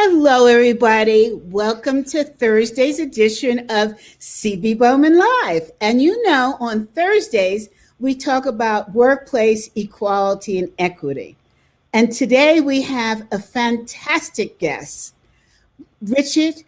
Hello, everybody. Welcome to Thursday's edition of CB Bowman Live. And you know, on Thursdays, we talk about workplace equality and equity. And today we have a fantastic guest. Richard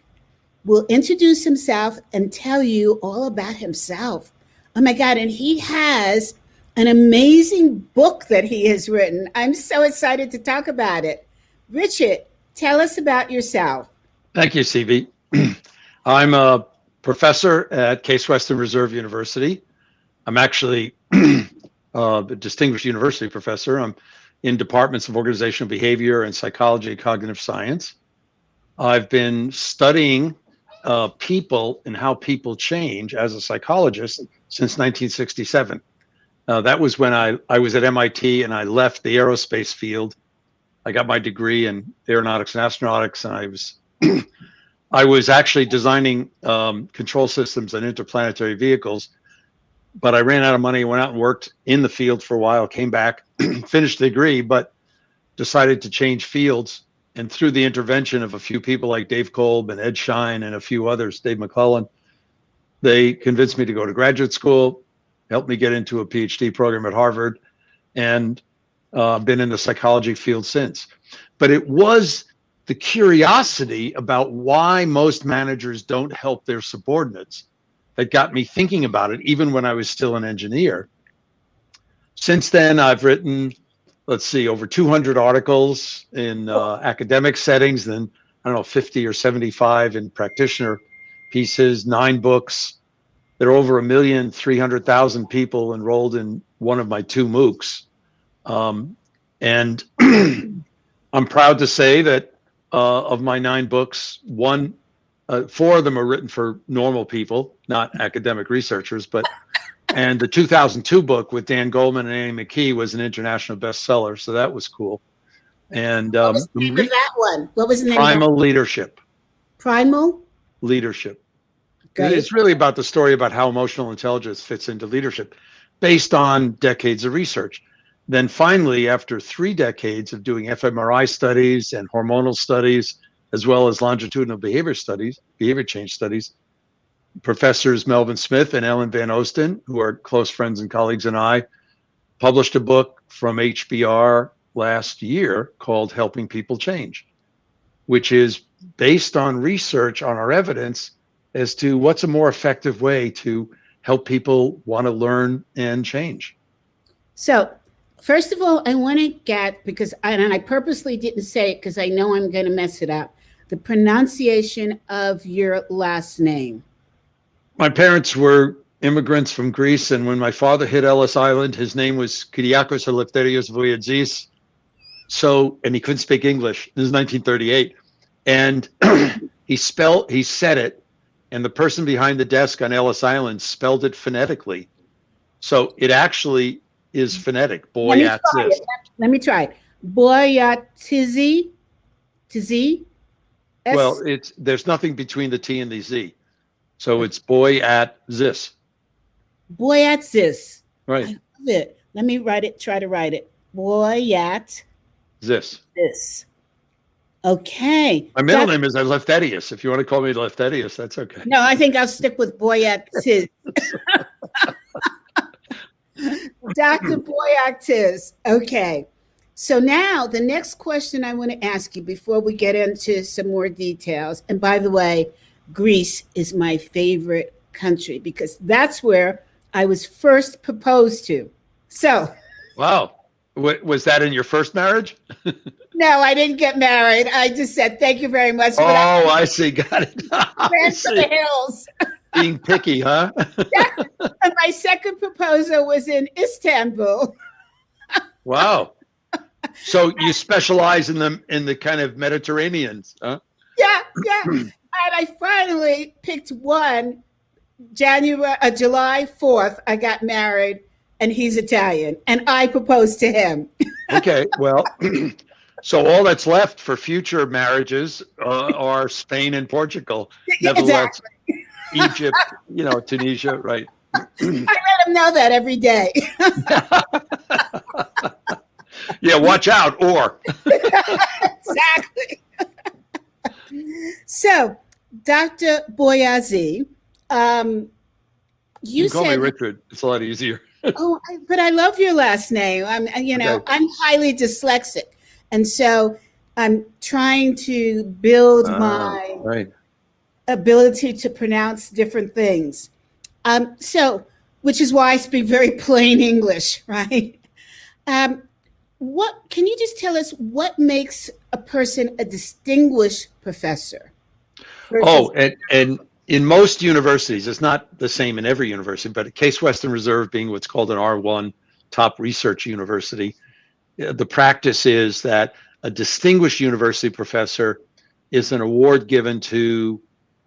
will introduce himself and tell you all about himself. Oh my God. And he has an amazing book that he has written. I'm so excited to talk about it. Richard, tell us about yourself. Thank you, CB. I'm a professor at Case Western Reserve University. I'm actually a distinguished university professor. I'm in departments of organizational behavior and psychology and cognitive science. I've been studying uh, people and how people change as a psychologist since 1967. Uh, that was when I, I was at MIT and I left the aerospace field. I got my degree in aeronautics and astronautics, and I was I was actually designing um, control systems and interplanetary vehicles. But I ran out of money, went out and worked in the field for a while, came back, finished the degree, but decided to change fields. And through the intervention of a few people like Dave Kolb and Ed Schein and a few others, Dave McClelland, they convinced me to go to graduate school, helped me get into a PhD program at Harvard, and uh, been in the psychology field since. But it was the curiosity about why most managers don't help their subordinates that got me thinking about it, even when I was still an engineer. Since then, I've written, let's see, over 200 articles in uh, academic settings, then I don't know, 50 or 75 in practitioner pieces, nine books. There are over a million, 300,000 people enrolled in one of my two MOOCs. Um, and I'm proud to say that uh, of my nine books, one, uh, four of them are written for normal people, not academic researchers, but and the 2002 book with Dan Goleman and Annie McKee was an international bestseller, so that was cool. And um, what was the name of that one? What was the name? Primal Leadership. Primal Leadership. Great. It's really about the story about how emotional intelligence fits into leadership, based on decades of research. Then finally, after three decades of doing fMRI studies and hormonal studies, as well as longitudinal behavior studies, behavior change studies, professors Melvin Smith and Ellen Van Oosten, who are close friends and colleagues, and I published a book from HBR last year called Helping People Change, which is based on research on our evidence as to what's a more effective way to help people want to learn and change. So, first of all, I want to get because I, and I purposely didn't say it because I know I'm going to mess it up. The pronunciation of your last name. My parents were immigrants from Greece, and when my father hit Ellis Island, his name was Kyriakos Eleftherios Voyadzis. So, and he couldn't speak English. This is 1938, and he spelled, he said it, and the person behind the desk on Ellis Island spelled it phonetically. So it actually is mm-hmm. phonetic. Boy, Let me try it. Let me try it. Boyatizi, Tizi. Well, it's there's nothing between the T and the Z, so it's boy at zis. Boy at zis. Right. I love it. Let me write it. Try to write it. Boy at zis. This. Okay. My middle name is Eleftherios. If you want to call me Eleftherios, that's okay. No, I think I'll stick with Boyac Dr. Boyac Okay. So now the next question I want to ask you before we get into some more details. And by the way, Greece is my favorite country because that's where I was first proposed to. So, wow. Was that in your first marriage? no, I didn't get married. I just said thank you very much. Oh, I, I, see. Got it. Ran the hills. Being picky, huh? yeah. And my second proposal was in Istanbul. wow. So you specialize in them in the kind of Mediterraneans, huh? Yeah, yeah. and I finally picked one. January, uh, July fourth, I got married and he's Italian, and I proposed to him. okay, well, so all that's left for future marriages uh, are Spain and Portugal. Nevertheless, exactly. Egypt, you know, Tunisia, right? I let him know that every day. yeah, watch out, or exactly. So, Dr. Boyazi, um, you, you call said, me Richard. It's a lot easier. oh, I, but I love your last name. I'm, you know, okay. I'm highly dyslexic, and so I'm trying to build uh, my right. Ability to pronounce different things. Um, so, which is why I speak very plain English, right? Um, what can you just tell us what makes a person a distinguished professor? Oh, and, and in most universities, it's not the same in every university, but at Case Western Reserve being what's called an R1 top research university, uh, the practice is that a distinguished university professor is an award given to,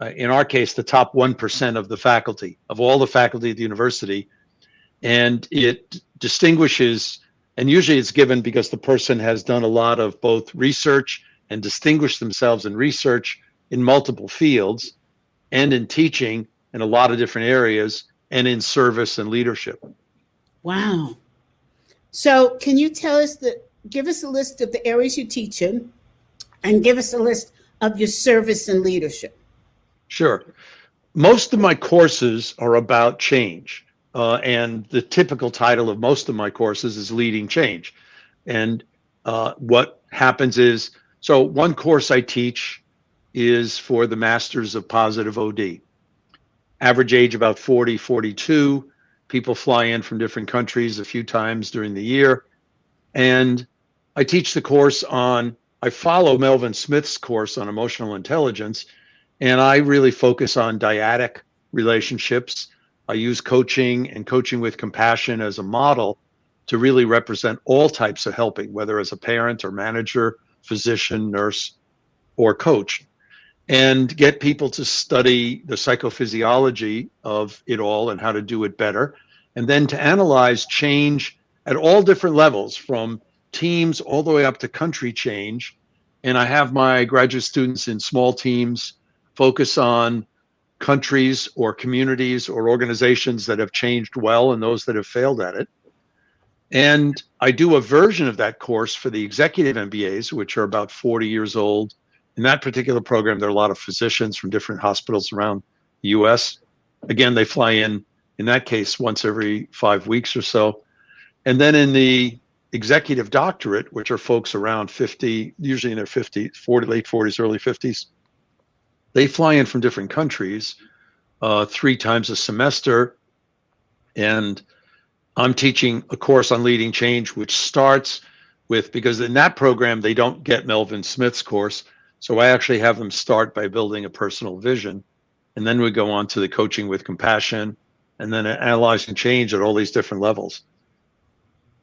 uh, in our case, the top 1% of the faculty, of all the faculty at the university. And it distinguishes, and usually it's given because the person has done a lot of both research and distinguished themselves in research in multiple fields and in teaching in a lot of different areas and in service and leadership. Wow. So, can you tell us the give us a list of the areas you teach in and give us a list of your service and leadership? Sure. Most of my courses are about change. Uh, and the typical title of most of my courses is Leading Change. And uh, what happens is so, one course I teach is for the Masters of Positive OD. Average age about 40, 42. People fly in from different countries a few times during the year. And I teach the course on, I follow Melvin Smith's course on emotional intelligence, and I really focus on dyadic relationships. I use coaching and coaching with compassion as a model to really represent all types of helping, whether as a parent or manager, physician, nurse, or coach and get people to study the psychophysiology of it all and how to do it better, and then to analyze change at all different levels from teams all the way up to country change. And I have my graduate students in small teams focus on countries or communities or organizations that have changed well and those that have failed at it. And I do a version of that course for the executive MBAs, which are about 40 years old in that particular program, there are a lot of physicians from different hospitals around the US. Again, they fly in, in that case, once every five weeks or so. And then in the executive doctorate, which are folks around 50, usually in their 50s, 40, late 40s, early 50s, they fly in from different countries uh, three times a semester. And I'm teaching a course on leading change, which starts with, because in that program, they don't get Melvin Smith's course so I actually have them start by building a personal vision. And then we go on to the coaching with compassion and then analyzing change at all these different levels.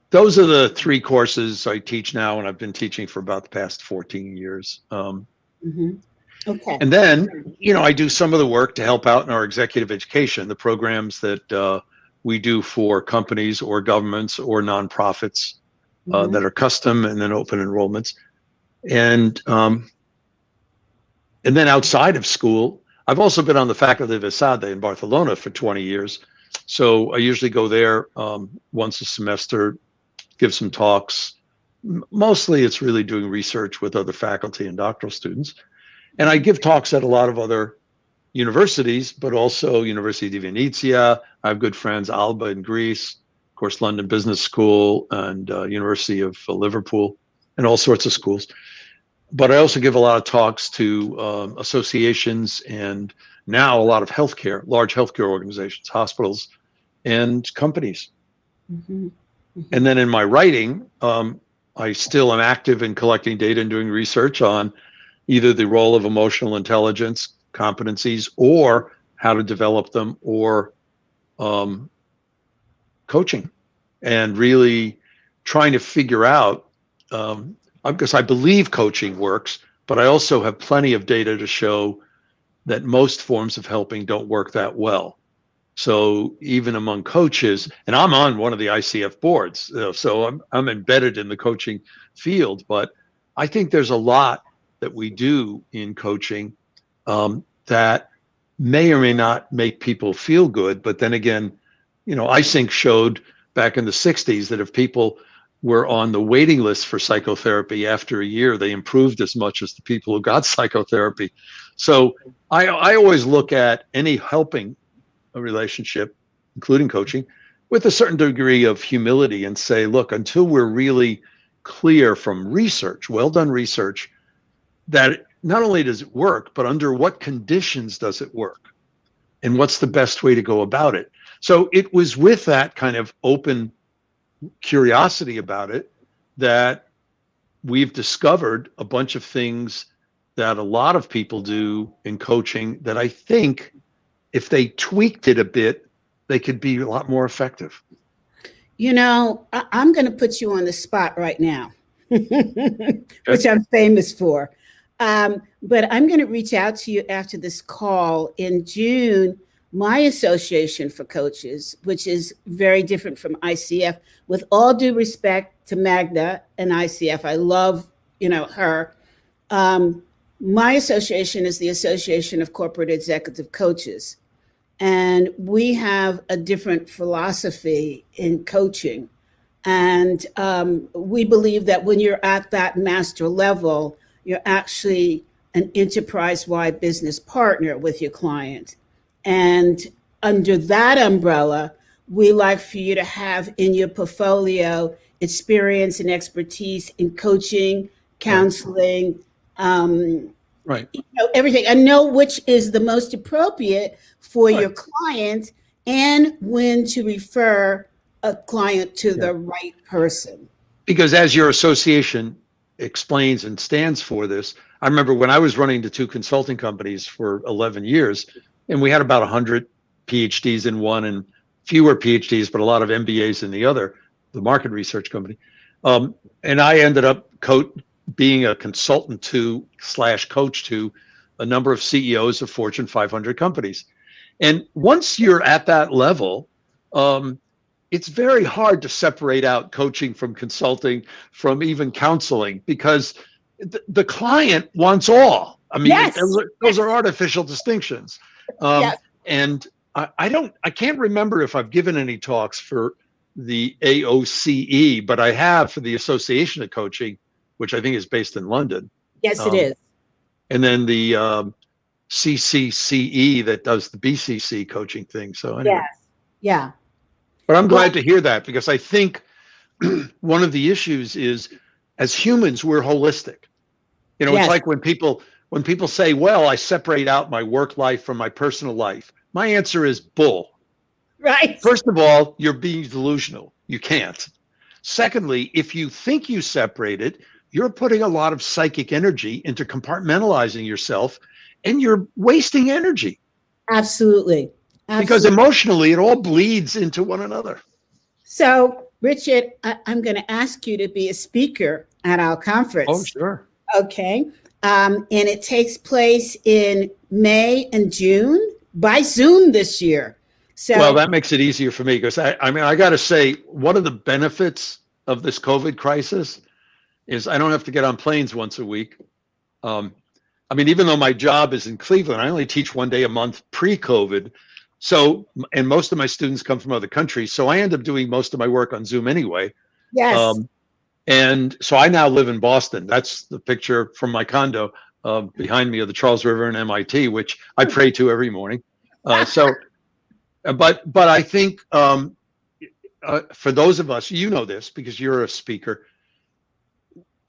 Those are the three courses I teach now, and I've been teaching for about the past 14 years. Um, mm-hmm. Okay. And then, you know, I do some of the work to help out in our executive education, the programs that uh, we do for companies or governments or nonprofits uh, mm-hmm. that are custom and then open enrollments. And um, and then outside of school, I've also been on the faculty of ESADE in Barcelona for 20 years. So I usually go there um, once a semester, give some talks. Mostly it's really doing research with other faculty and doctoral students. And I give talks at a lot of other universities, but also University of Venezia. I have good friends, Alba in Greece, of course, London Business School and uh, University of Liverpool, and all sorts of schools but I also give a lot of talks to um, associations and now a lot of healthcare, large healthcare organizations, hospitals, and companies. Mm-hmm. Mm-hmm. And then in my writing, um, I still am active in collecting data and doing research on either the role of emotional intelligence competencies or how to develop them or um, coaching and really trying to figure out um, because I believe coaching works, but I also have plenty of data to show that most forms of helping don't work that well. So even among coaches, and I'm on one of the ICF boards, so I'm I'm embedded in the coaching field, but I think there's a lot that we do in coaching um, that may or may not make people feel good. But then again, you know, Eysenck showed back in the 60s that if people were on the waiting list for psychotherapy after a year, they improved as much as the people who got psychotherapy. So I, I always look at any helping relationship, including coaching, with a certain degree of humility and say, look, until we're really clear from research, well done research, that not only does it work, but under what conditions does it work? And what's the best way to go about it? So it was with that kind of open curiosity about it that we've discovered a bunch of things that a lot of people do in coaching that I think if they tweaked it a bit, they could be a lot more effective. You know, I- am going to put you on the spot right now, which I'm famous for. Um, but I'm going to reach out to you after this call in June. My association for coaches, which is very different from ICF, with all due respect to Magda and ICF, I love you know her. Um, my association is the Association of Corporate Executive Coaches. And we have a different philosophy in coaching. And um, we believe that when you're at that master level, you're actually an enterprise wide business partner with your client. And under that umbrella, we like for you to have in your portfolio experience and expertise in coaching, counseling, um, right you know everything and know which is the most appropriate for right. your client and when to refer a client to yeah. the right person because as your association explains and stands for this i remember when i was running the two consulting companies for 11 years and we had about 100 phds in one and fewer phds but a lot of mbas in the other the market research company um, and i ended up co- being a consultant to slash coach to a number of CEOs of Fortune 500 companies. And once you're at that level, um, it's very hard to separate out coaching from consulting, from even counseling, because th- the client wants all. I mean, yes. those, are, those, are, artificial distinctions. Um, yes. And I, I don't, I can't remember if I've given any talks for the AOCE, but I have for the Association of Coaching which I think is based in London. Yes, um, it is. And then the um, CCCE that does the BCC coaching thing. So anyway. yes, yeah. But I'm glad well, to hear that because I think one of the issues is as humans we're holistic. You know, yes. it's like when people when people say, "Well, I separate out my work life from my personal life." My answer is bull. Right. First of all, you're being delusional. You can't. Secondly, if you think you separate it, you're putting a lot of psychic energy into compartmentalizing yourself and you're wasting energy. Absolutely. Absolutely. Because emotionally, it all bleeds into one another. So, Richard, I- am going to ask you to be a speaker at our conference. Oh, sure. Okay. Um, and it takes place in May and June by Zoom this year. So, well, that makes it easier for me because I, I mean, I got to say, one of the benefits of this COVID crisis is I don't have to get on planes once a week. Um, I mean, even though my job is in Cleveland, I only teach one day a month pre-COVID. So, and most of my students come from other countries, so I end up doing most of my work on Zoom anyway. Yes. Um, and so I now live in Boston. That's the picture from my condo uh, behind me of the Charles River and MIT, which I pray to every morning. Uh, so, but but I think um, uh, for those of us, you know this because you're a speaker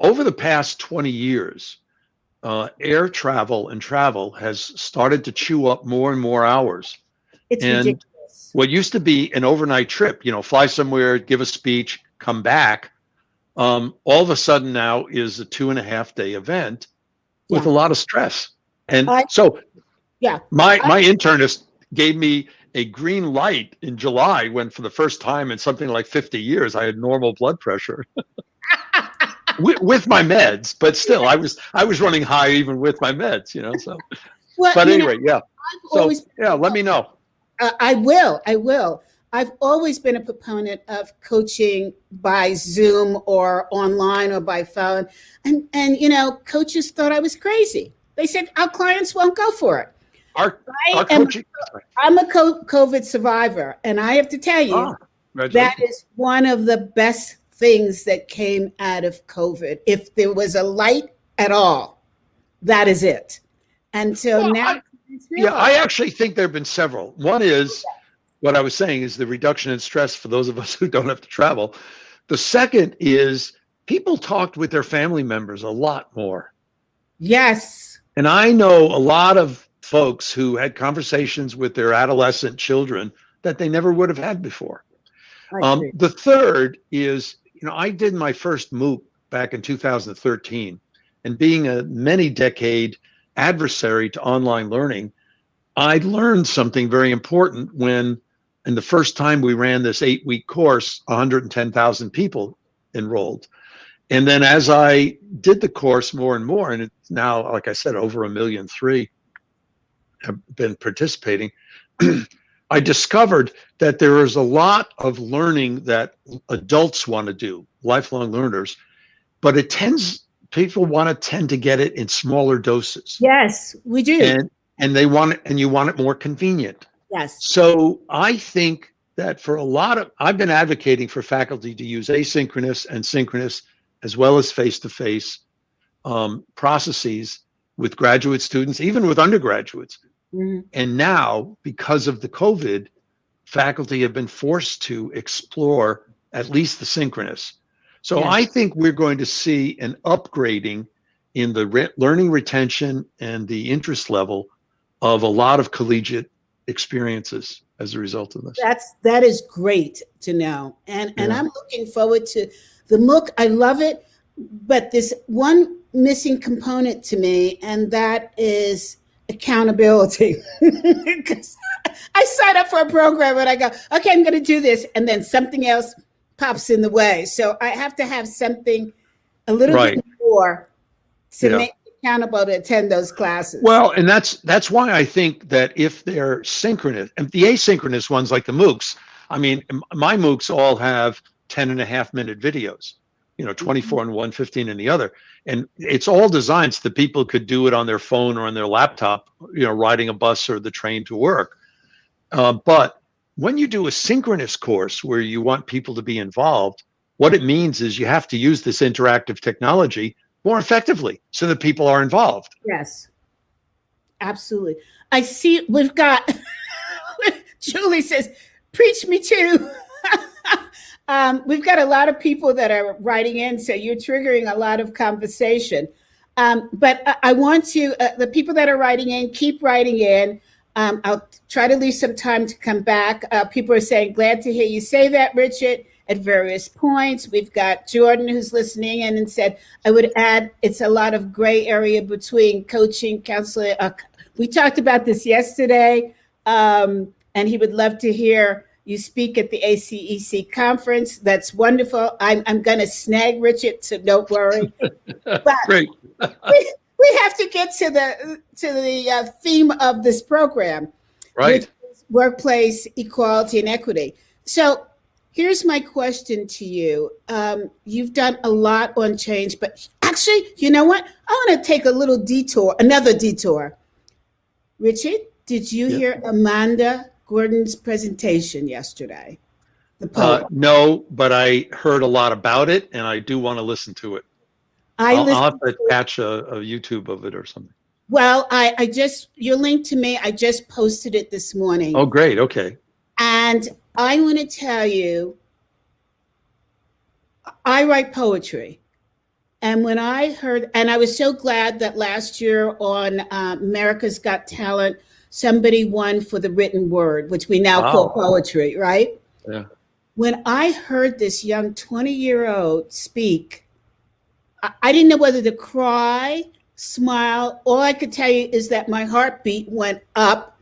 over the past 20 years, uh, air travel and travel has started to chew up more and more hours. It's and ridiculous. What used to be an overnight trip, you know, fly somewhere, give a speech, come back, um, all of a sudden now is a two and a half day event with yeah. a lot of stress. And I, so, yeah, my I, my internist gave me a green light in July when, for the first time in something like 50 years, I had normal blood pressure. with, with, my meds, but still, I was I was running high even with my meds, you know. So, well, but anyway, know, yeah. I've so yeah, let me know. Uh, I will. I will. I've always been a proponent of coaching by Zoom or online or by phone, and and you know, coaches thought I was crazy. They said our clients won't go for it. Our, our coaching. I'm a COVID survivor, and I have to tell you, ah, that is one of the best things that came out of COVID. If there was a light at all, that is it. And so well, now. I, yeah, I actually think there have been several. One is what I was saying is the reduction in stress for those of us who don't have to travel. The second is people talked with their family members a lot more. Yes. And I know a lot of folks who had conversations with their adolescent children that they never would have had before. Um, the third is, you know, I did my first MOOC back in 2013, and being a many decade adversary to online learning, I learned something very important when, in the first time we ran this eight week course, 110,000 people enrolled. And then as I did the course more and more, and it's now, like I said, over a million three have been participating, I discovered that there is a lot of learning that adults want to do, lifelong learners, but it tends people want to tend to get it in smaller doses. Yes, we do. And and they want it and you want it more convenient. Yes. So I think that for a lot of I've been advocating for faculty to use asynchronous and synchronous as well as face-to-face um, processes with graduate students, even with undergraduates. Mm-hmm. And now, because of the COVID, faculty have been forced to explore at least the synchronous. So yes. I think we're going to see an upgrading in the re- learning retention and the interest level of a lot of collegiate experiences as a result of this. That's that is great to know. And yeah. and I'm looking forward to the MOOC. I love it, but this one missing component to me and that is accountability. Because I sign up for a program and I go, okay, I'm going to do this. And then something else pops in the way. So I have to have something a little right. bit more to yeah. make accountable to attend those classes. Well, and that's that's why I think that if they're synchronous and the asynchronous ones like the MOOCs, I mean, my MOOCs all have 10 and a half minute videos, you know, 24 mm-hmm. and one, 15 in the other. And it's all designed so that people could do it on their phone or on their laptop, you know, riding a bus or the train to work. Uh, but when you do a synchronous course where you want people to be involved, what it means is you have to use this interactive technology more effectively so that people are involved. Yes, absolutely. I see we've got, Julie says, preach me too. um, we've got a lot of people that are writing in, so you're triggering a lot of conversation. Um, but I, I want to, uh, the people that are writing in, keep writing in. Um, I'll try to leave some time to come back. Uh, people are saying, glad to hear you say that, Richard, at various points. We've got Jordan who's listening in and said, I would add, it's a lot of gray area between coaching, counseling. Uh, we talked about this yesterday, um, and he would love to hear you speak at the ACEC conference. That's wonderful. I'm, I'm going to snag Richard, so don't worry. But Great we have to get to the to the uh, theme of this program, right? workplace equality and equity. So here's my question to you. Um, you've done a lot on change, but actually, you know what? I want to take a little detour, another detour. Richard, did you yep. hear Amanda Gorman's presentation yesterday? Uh, no, but I heard a lot about it, and I do want to listen to it. I I'll, I'll have to catch a, a, YouTube of it or something. Well, I, I just your link to me. I just posted it this morning. Oh, great. Okay. And I want to tell you, I write poetry. And when I heard, and I was so glad that last year on uh, America's Got Talent, somebody won for the written word, which we now wow. call poetry, right? Yeah. When I heard this young 20 year old speak I didn't know whether to cry, smile. All I could tell you is that my heartbeat went up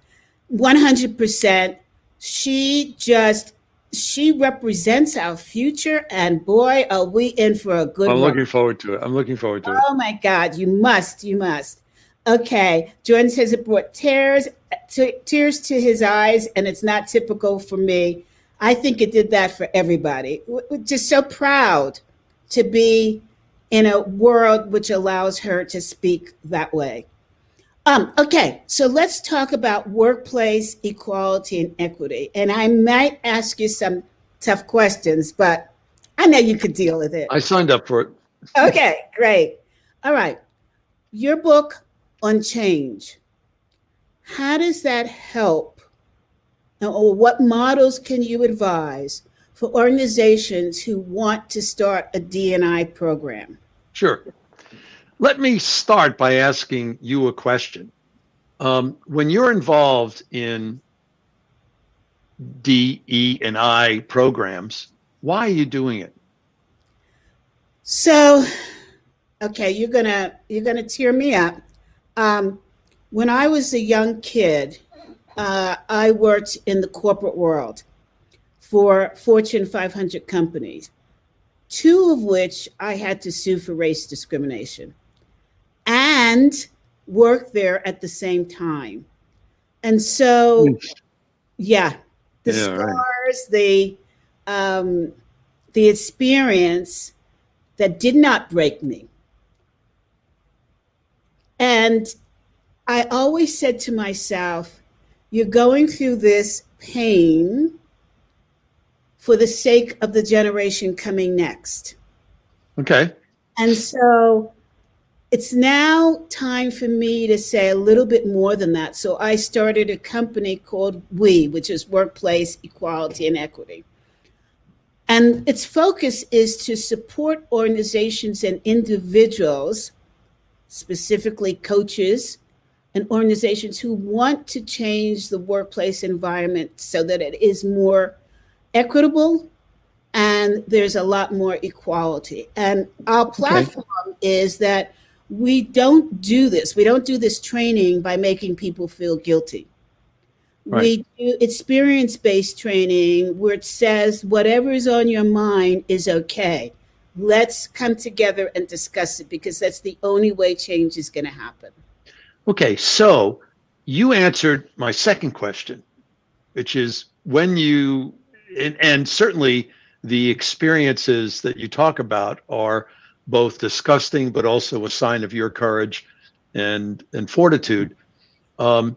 100%. She just, she represents our future. And boy, are we in for a good I'm looking forward to it. I'm looking forward to oh it. Oh my God, you must, you must. Okay, Jordan says it brought tears, t- tears to his eyes, and it's not typical for me. I think it did that for everybody. We're just so proud to be in a world which allows her to speak that way. Um, okay, so let's talk about workplace equality and equity. And I might ask you some tough questions, but I know you could deal with it. I signed up for it. okay, great. All right. Your book on change. How does that help? Or what models can you advise for organizations who want to start a D&I program? Sure. Let me start by asking you a question. Um, when you're involved in D, E, and I programs, why are you doing it? So, okay, you're gonna you're gonna tear me up. Um, when I was a young kid, uh, I worked in the corporate world for Fortune 500 companies, two of which I had to sue for race discrimination, and work there at the same time. And so, yeah, the yeah, scars, right. the um, the experience that did not break me. And I always said to myself, you're going through this pain for the sake of the generation coming next. Okay. And so it's now time for me to say a little bit more than that. So I started a company called We, which is Workplace Equality and Equity. And its focus is to support organizations and individuals, specifically coaches and organizations who want to change the workplace environment so that it is more equitable and there's a lot more equality. And our platform okay. is that we don't do this. We don't do this training by making people feel guilty. Right. We do experience based training where it says whatever is on your mind is okay. Let's come together and discuss it because that's the only way change is going to happen. Okay, so you answered my second question, which is when you, and, and certainly the experiences that you talk about are both disgusting, but also a sign of your courage and and fortitude. Um,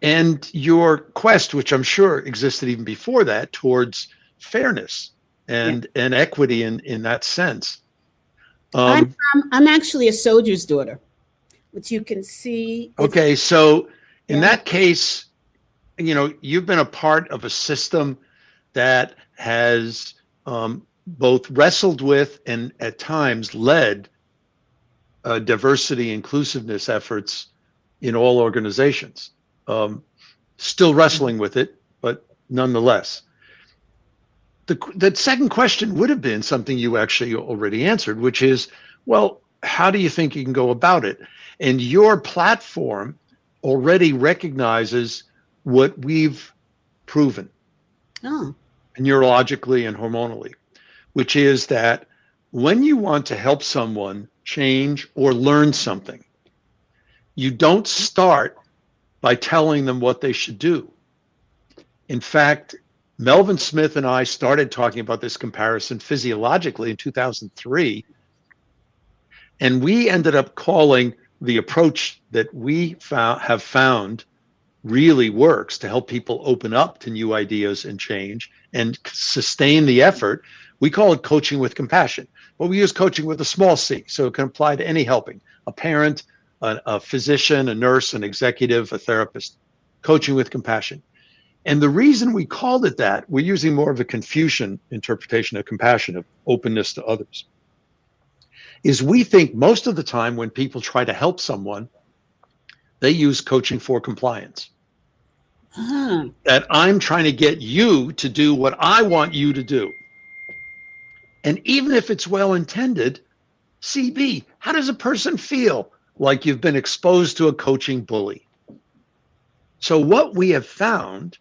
and your quest, which I'm sure existed even before that, towards fairness and yeah. and equity in in that sense. Um, I'm, um, I'm actually a soldier's daughter, which you can see. Okay, so in yeah. that case, you know you've been a part of a system that has um, both wrestled with and at times led uh, diversity inclusiveness efforts in all organizations. Um, still wrestling with it, but nonetheless. The, the second question would have been something you actually already answered, which is, well, how do you think you can go about it? And your platform already recognizes what we've proven oh. Neurologically and hormonally which is that when you want to help someone change or learn something, you don't start by telling them what they should do. In fact, Melvin Smith and I started talking about this comparison physiologically in 2003. And we ended up calling the approach that we found, have found really works to help people open up to new ideas and change and sustain the effort we call it coaching with compassion, but we use coaching with a small c, so it can apply to any helping a parent, a, a physician, a nurse, an executive, a therapist. Coaching with compassion. And the reason we called it that, we're using more of a Confucian interpretation of compassion, of openness to others, is we think most of the time when people try to help someone, they use coaching for compliance. Uh-huh. That I'm trying to get you to do what I want you to do. And even if it's well intended, CB, how does a person feel like you've been exposed to a coaching bully? So, what we have found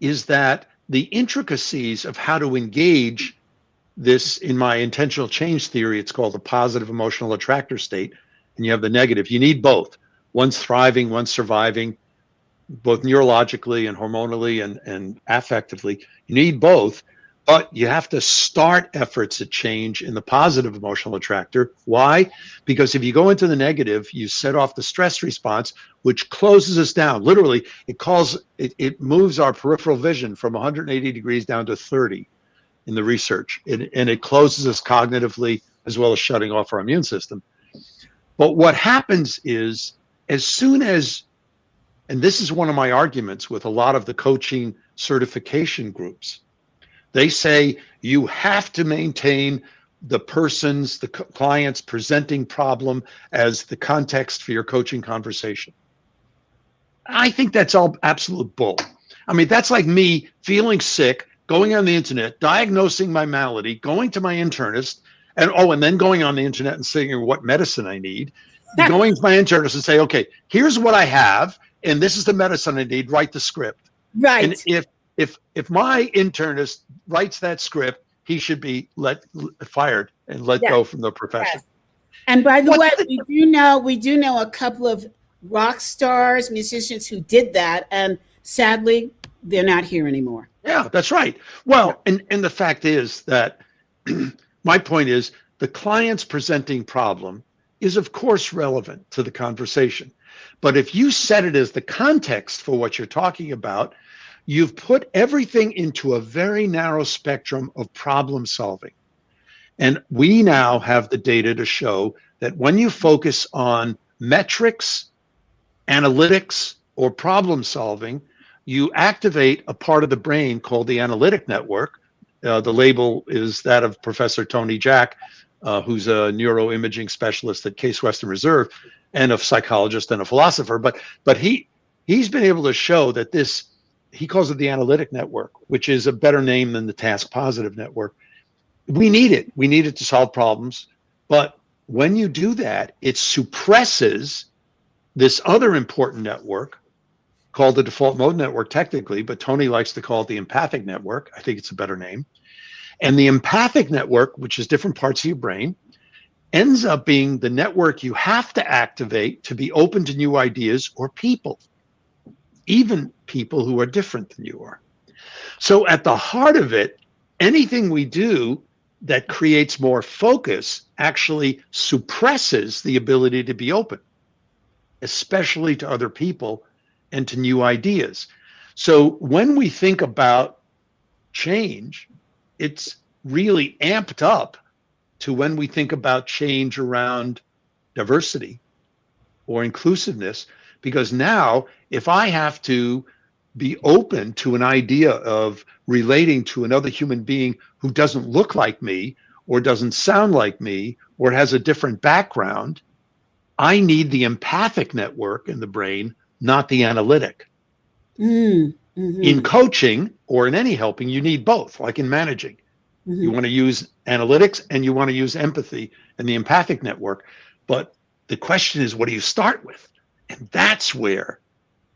is that the intricacies of how to engage this in my intentional change theory, it's called the positive emotional attractor state, and you have the negative. You need both. One's thriving, one's surviving, both neurologically and hormonally and, and affectively. You need both. But you have to start efforts at change in the positive emotional attractor. Why? Because if you go into the negative, you set off the stress response, which closes us down. Literally, it calls it, it moves our peripheral vision from 180 degrees down to 30. in the research, and, and it closes us cognitively as well as shutting off our immune system. But what happens is, as soon as, and this is one of my arguments with a lot of the coaching certification groups, they say you have to maintain the person's, the client's presenting problem as the context for your coaching conversation. I think that's all absolute bull. I mean, that's like me feeling sick, going on the internet, diagnosing my malady, going to my internist, and oh, and then going on the internet and saying what medicine I need, going to my internist and say, okay, here's what I have, and this is the medicine I need. Write the script. Right. And if if if my internist writes that script, he should be let fired and let yes. go from the profession. Yes. And by the way, we do know we do know a couple of rock stars, musicians who did that, and sadly, they're not here anymore. Yeah, that's right. Well, and and the fact is that my point is the client's presenting problem is of course relevant to the conversation. But if you set it as the context for what you're talking about, you've put everything into a very narrow spectrum of problem solving. And we now have the data to show that when you focus on metrics, analytics, or problem solving, you activate a part of the brain called the analytic network. Uh, the label is that of Professor Tony Jack, uh, who's a neuroimaging specialist at Case Western Reserve and a psychologist and a philosopher. But but he he's been able to show that this he calls it the analytic network, which is a better name than the task positive network. We need it. We need it to solve problems. But when you do that, it suppresses this other important network called the default mode network technically, but Tony likes to call it the empathic network. I think it's a better name. And the empathic network, which is different parts of your brain, ends up being the network you have to activate to be open to new ideas or people even people who are different than you are. So, at the heart of it, anything we do that creates more focus actually suppresses the ability to be open, especially to other people and to new ideas. So, when we think about change, it's really amped up to when we think about change around diversity or inclusiveness because now, if I have to be open to an idea of relating to another human being who doesn't look like me or doesn't sound like me or has a different background, I need the empathic network in the brain, not the analytic. Mm, mm-hmm. In coaching or in any helping, you need both, like in managing. Mm-hmm. You want to use analytics and you want to use empathy and the empathic network. But the question is, what do you start with? And that's where,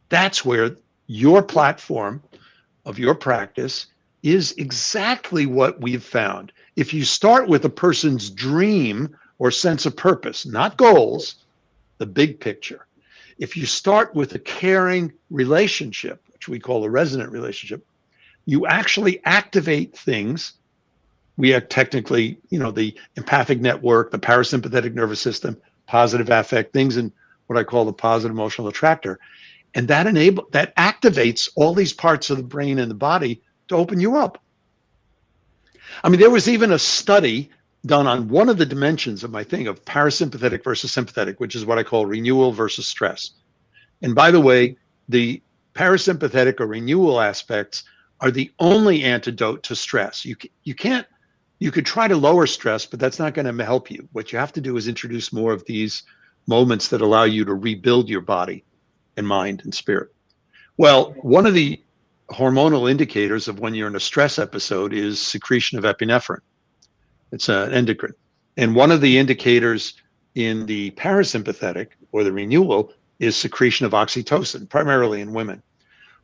that's where your platform of your practice is exactly what we've found. If you start with a person's dream or sense of purpose, not goals, the big picture. If you start with a caring relationship, which we call a resonant relationship, you actually activate things. We are technically, you know, the empathic network, the parasympathetic nervous system, positive affect, things in what I call the positive emotional attractor. And that enable that activates all these parts of the brain and the body to open you up. I mean, there was even a study done on one of the dimensions of my thing of parasympathetic versus sympathetic, which is what I call renewal versus stress. And by the way, the parasympathetic or renewal aspects are the only antidote to stress. You you can't you could try to lower stress, but that's not going to help you. What you have to do is introduce more of these moments that allow you to rebuild your body and mind and spirit. Well, one of the hormonal indicators of when you're in a stress episode is secretion of epinephrine. It's an endocrine. And one of the indicators in the parasympathetic or the renewal is secretion of oxytocin, primarily in women.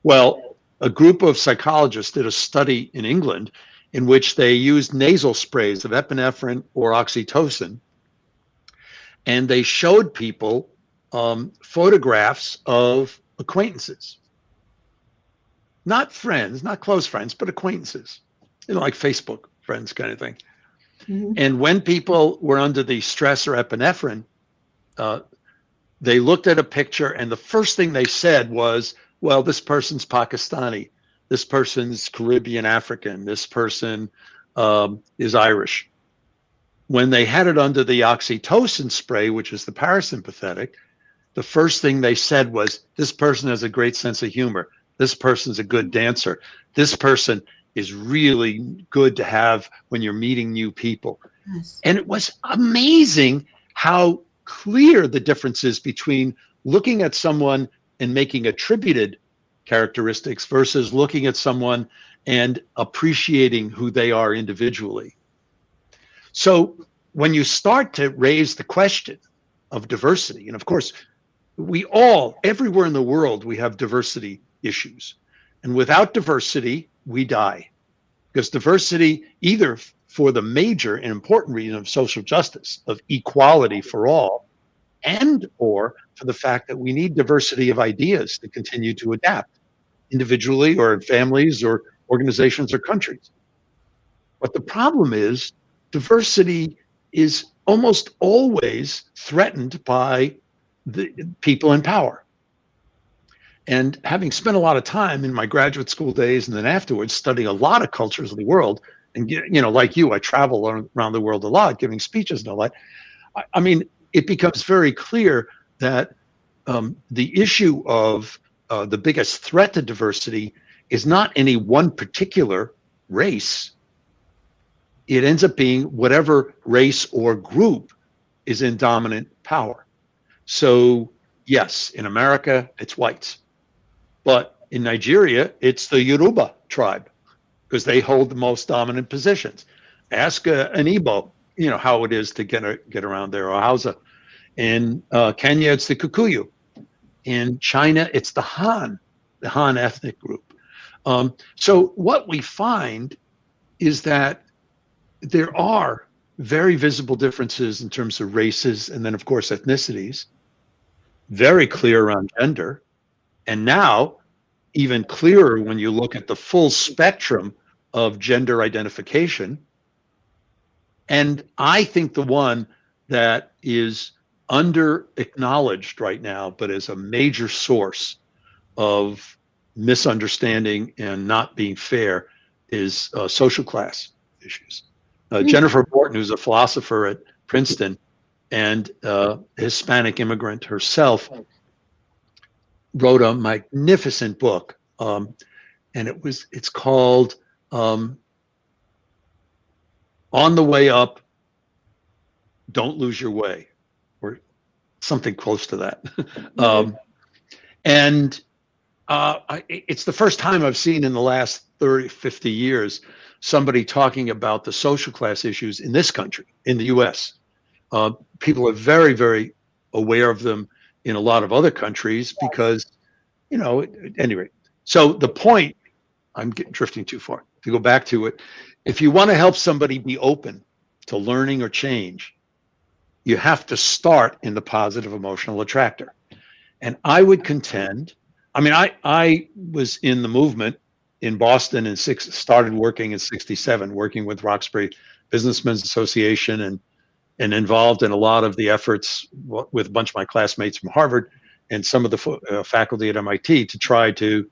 Well, a group of psychologists did a study in England in which they used nasal sprays of epinephrine or oxytocin and they showed people um, photographs of acquaintances, not friends, not close friends, but acquaintances, you know, like Facebook friends kind of thing. Mm-hmm. And when people were under the stress or epinephrine, uh, they looked at a picture, and the first thing they said was, "Well, this person's Pakistani, this person's Caribbean African, this person um, is Irish. When they had it under the oxytocin spray, which is the parasympathetic, the first thing they said was, This person has a great sense of humor. This person's a good dancer. This person is really good to have when you're meeting new people. Yes. And it was amazing how clear the difference is between looking at someone and making attributed characteristics versus looking at someone and appreciating who they are individually. So when you start to raise the question of diversity, and of course, we all, everywhere in the world, we have diversity issues. And without diversity, we die. Because diversity, either for the major and important reason of social justice, of equality for all, and or for the fact that we need diversity of ideas to continue to adapt individually or in families or organizations or countries. But the problem is diversity is almost always threatened by the people in power. And having spent a lot of time in my graduate school days and then afterwards studying a lot of cultures of the world, and you know, like you, I travel around the world a lot, giving speeches and all that. I, mean, it becomes very clear that um, the issue of uh, the biggest threat to diversity is not any one particular race. It ends up being whatever race or group is in dominant power. So, yes, in America, it's whites. But in Nigeria, it's the Yoruba tribe because they hold the most dominant positions. Ask uh, an Igbo, you know, how it is to get, a, get around there, or Hausa. In uh, Kenya, it's the Kikuyu. In China, it's the Han, the Han ethnic group. Um, so what we find is that there are very visible differences in terms of races and then, of course, ethnicities, very clear around gender. And now, even clearer when you look at the full spectrum of gender identification. And I think the one that is under acknowledged right now, but is a major source of misunderstanding and not being fair is uh, social class issues. Uh, mm-hmm. Jennifer Morton, who's a philosopher at Princeton and uh, Hispanic immigrant herself, wrote a magnificent book, um, and it was it's called um, "On the Way Up." Don't lose your way, or something close to that. um, and uh, I, it's the first time I've seen in the last 30, 50 years somebody talking about the social class issues in this country, in the US. Uh, people are very, very aware of them in a lot of other countries because, you know, at any rate. So the point, I'm getting, drifting too far to go back to it. If you want to help somebody be open to learning or change, you have to start in the positive emotional attractor. And I would contend I mean, I I was in the movement in Boston and six started working in '67, working with Roxbury Businessmen's Association and and involved in a lot of the efforts with a bunch of my classmates from Harvard and some of the uh, faculty at MIT to try to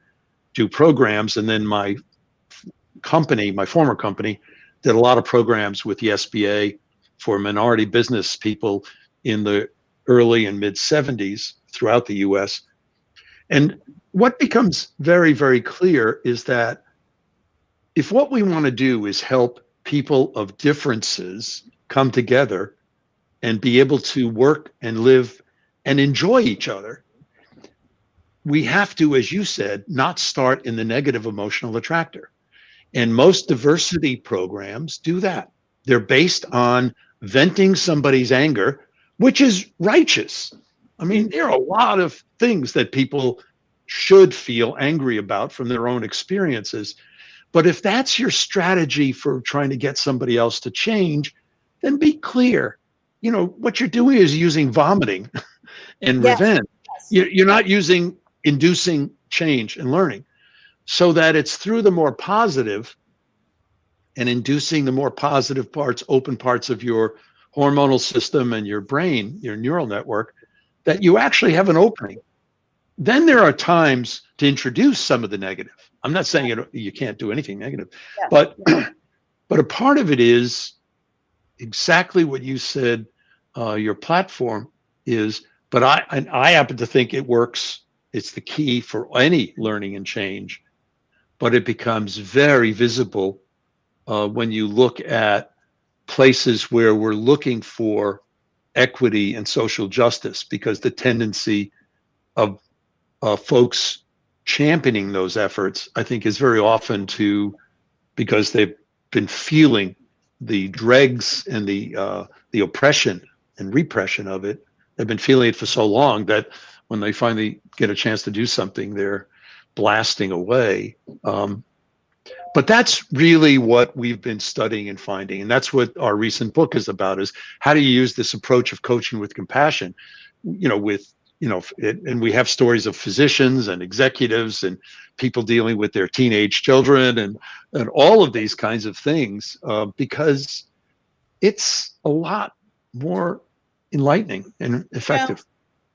do programs. And then my company, my former company, did a lot of programs with the SBA for minority business people in the early and mid 70s throughout the US and what becomes very, very clear is that if what we want to do is help people of differences come together and be able to work and live and enjoy each other, we have to, as you said, not start in the negative emotional attractor. And most diversity programs do that. They're based on venting somebody's anger, which is righteous. I mean, there are a lot of things that people should feel angry about from their own experiences. But if that's your strategy for trying to get somebody else to change, then be clear. You know, what you're doing is using vomiting and yes. revenge. Yes. You're not using inducing change and learning. So that it's through the more positive and inducing the more positive parts, open parts of your hormonal system and your brain, your neural network, that you actually have an opening. Then there are times to introduce some of the negative. I'm not saying you, you can't do anything negative, yeah. but But a part of it is exactly what you said uh, your platform is. But I, I happen to think it works. It's the key for any learning and change. But it becomes very visible uh, when you look at places where we're looking for equity and social justice because the tendency of uh, folks championing those efforts, I think, is very often to because they've been feeling the dregs and the uh, the oppression and repression of it. They've been feeling it for so long that when they finally get a chance to do something, they're blasting away. Um, but that's really what we've been studying and finding. And that's what our recent book is about is how do you use this approach of coaching with compassion? You know with you know it, and we have stories of physicians and executives and people dealing with their teenage children and and all of these kinds of things uh, because it's a lot more enlightening and effective.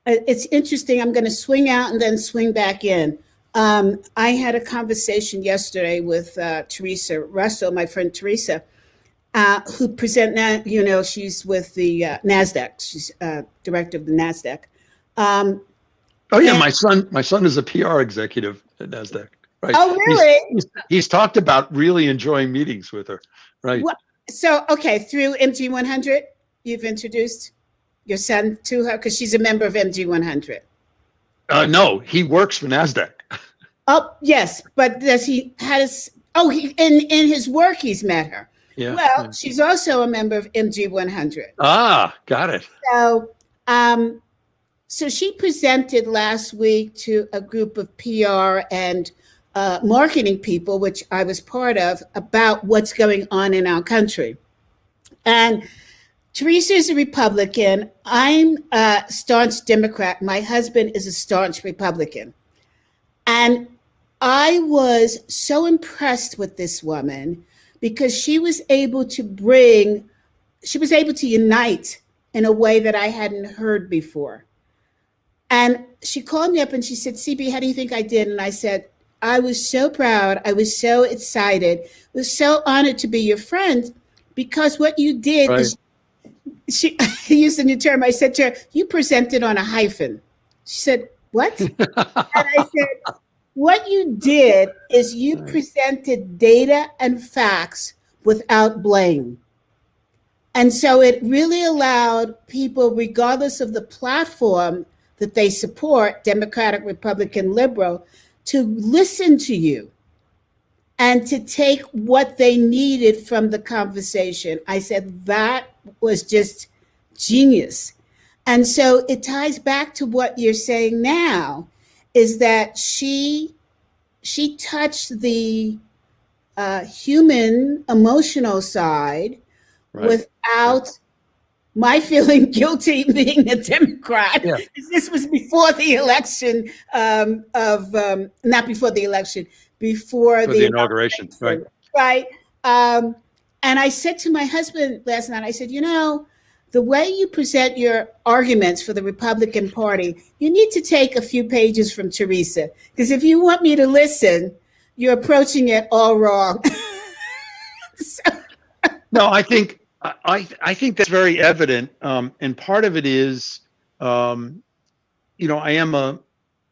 Well, it's interesting. I'm going to swing out and then swing back in um, I had a conversation yesterday with uh, Teresa Russell, my friend Teresa, uh, who present now. You know, she's with the uh, Nasdaq. She's uh, director of the Nasdaq. Um, oh yeah, and, my son. My son is a PR executive at Nasdaq. Right. Oh really? He's, he's, he's talked about really enjoying meetings with her. Right. Well, so okay, through MG 100, you've introduced your son to her because she's a member of MG 100. Uh, no, he works for Nasdaq. Oh yes, but does he has? Oh, he in in his work he's met her. Yeah. Well, yeah. she's also a member of MG 100. Ah, got it. So, um, so she presented last week to a group of PR and uh, marketing people, which I was part of, about what's going on in our country. And Teresa is a Republican. I'm a staunch Democrat. My husband is a staunch Republican. And I was so impressed with this woman because she was able to bring, she was able to unite in a way that I hadn't heard before. And she called me up and she said, CB, how do you think I did? And I said, I was so proud. I was so excited. I was so honored to be your friend because what you did right. is she used a new term. I said to her, You presented on a hyphen. She said, What? and I said, What you did is you presented data and facts without blame. And so it really allowed people, regardless of the platform that they support, Democratic, Republican, Liberal, to listen to you and to take what they needed from the conversation. I said that was just genius. And so it ties back to what you're saying now is that she she touched the uh, human emotional side right. without my feeling guilty being a Democrat. Yeah. This was before the election um, of um, not before the election, before the, the, inauguration, right? Right. Um, and I said to my husband last night, I said, you know, the way you present your arguments for the Republican Party, you need to take a few pages from Teresa. Because if you want me to listen, you're approaching it all wrong. so. no, I think I I think that's very evident, um, and part of it is, um, you know, I am a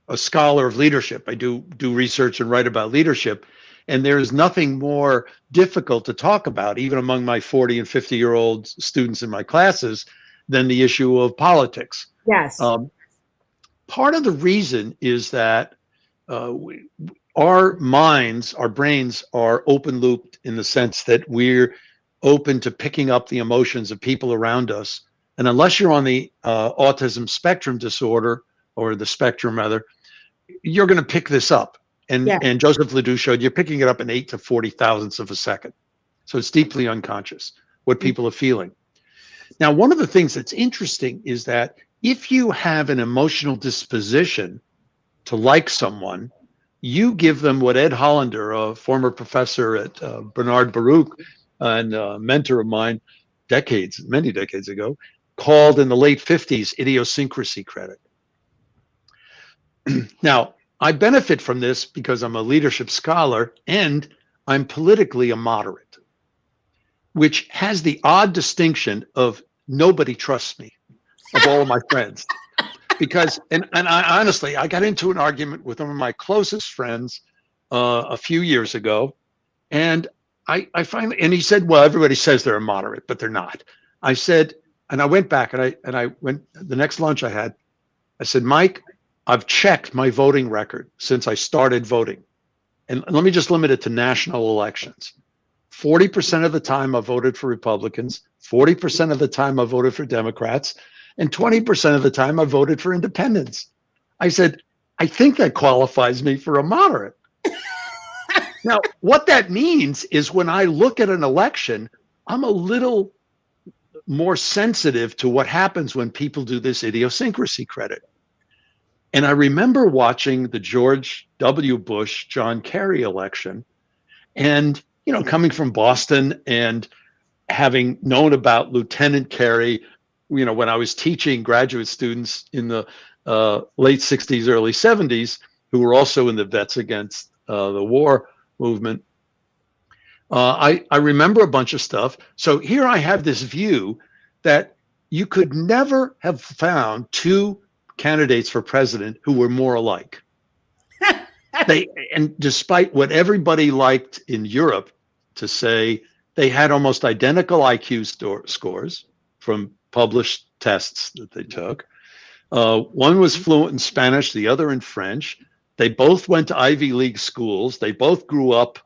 a scholar of leadership. I do do research and write about leadership, and there's nothing more difficult to talk about, even among my 40 and 50 year old students in my classes, than the issue of politics. Yes. Um, part of the reason is that uh, we, our minds, our brains are open looped in the sense that we're open to picking up the emotions of people around us. And unless you're on the uh, autism spectrum disorder or the spectrum rather, you're going to pick this up. And yeah. and Joseph Ledoux showed you're picking it up in eight to forty thousandths of a second. So it's deeply unconscious what mm-hmm. people are feeling. Now, one of the things that's interesting is that if you have an emotional disposition to like someone, you give them what Ed Hollander, a former professor at uh, Bernard Baruch and a mentor of mine decades, many decades ago, called in the late 50s idiosyncrasy credit. now, I benefit from this because I'm a leadership scholar and I'm politically a moderate. which has the odd distinction of nobody trusts me of all of my friends. Because, and, and I honestly, I got into an argument with one of my closest friends uh, a few years ago. And I, I finally, and he said, well, everybody says they're a moderate, but they're not. I said, and I went back and I, and I went, the next lunch I had, I said, Mike, I've checked my voting record since I started voting. And let me just limit it to national elections. 40% of the time I voted for Republicans, 40% of the time I voted for Democrats, and 20% of the time I voted for independents. I said, I think that qualifies me for a moderate. now, what that means is when I look at an election, I'm a little more sensitive to what happens when people do this idiosyncrasy credit. And I remember watching the George W. Bush John Kerry election and you know coming from Boston and having known about Lieutenant Kerry, you know when I was teaching graduate students in the uh, late 60s early 70s who were also in the vets against uh, the war movement uh, I, I remember a bunch of stuff. So here I have this view that you could never have found two candidates for president who were more alike. they and despite what everybody liked in Europe to say, they had almost identical IQ store, scores from published tests that they took. Uh, one was fluent in Spanish, the other in French. They both went to Ivy League schools. They both grew up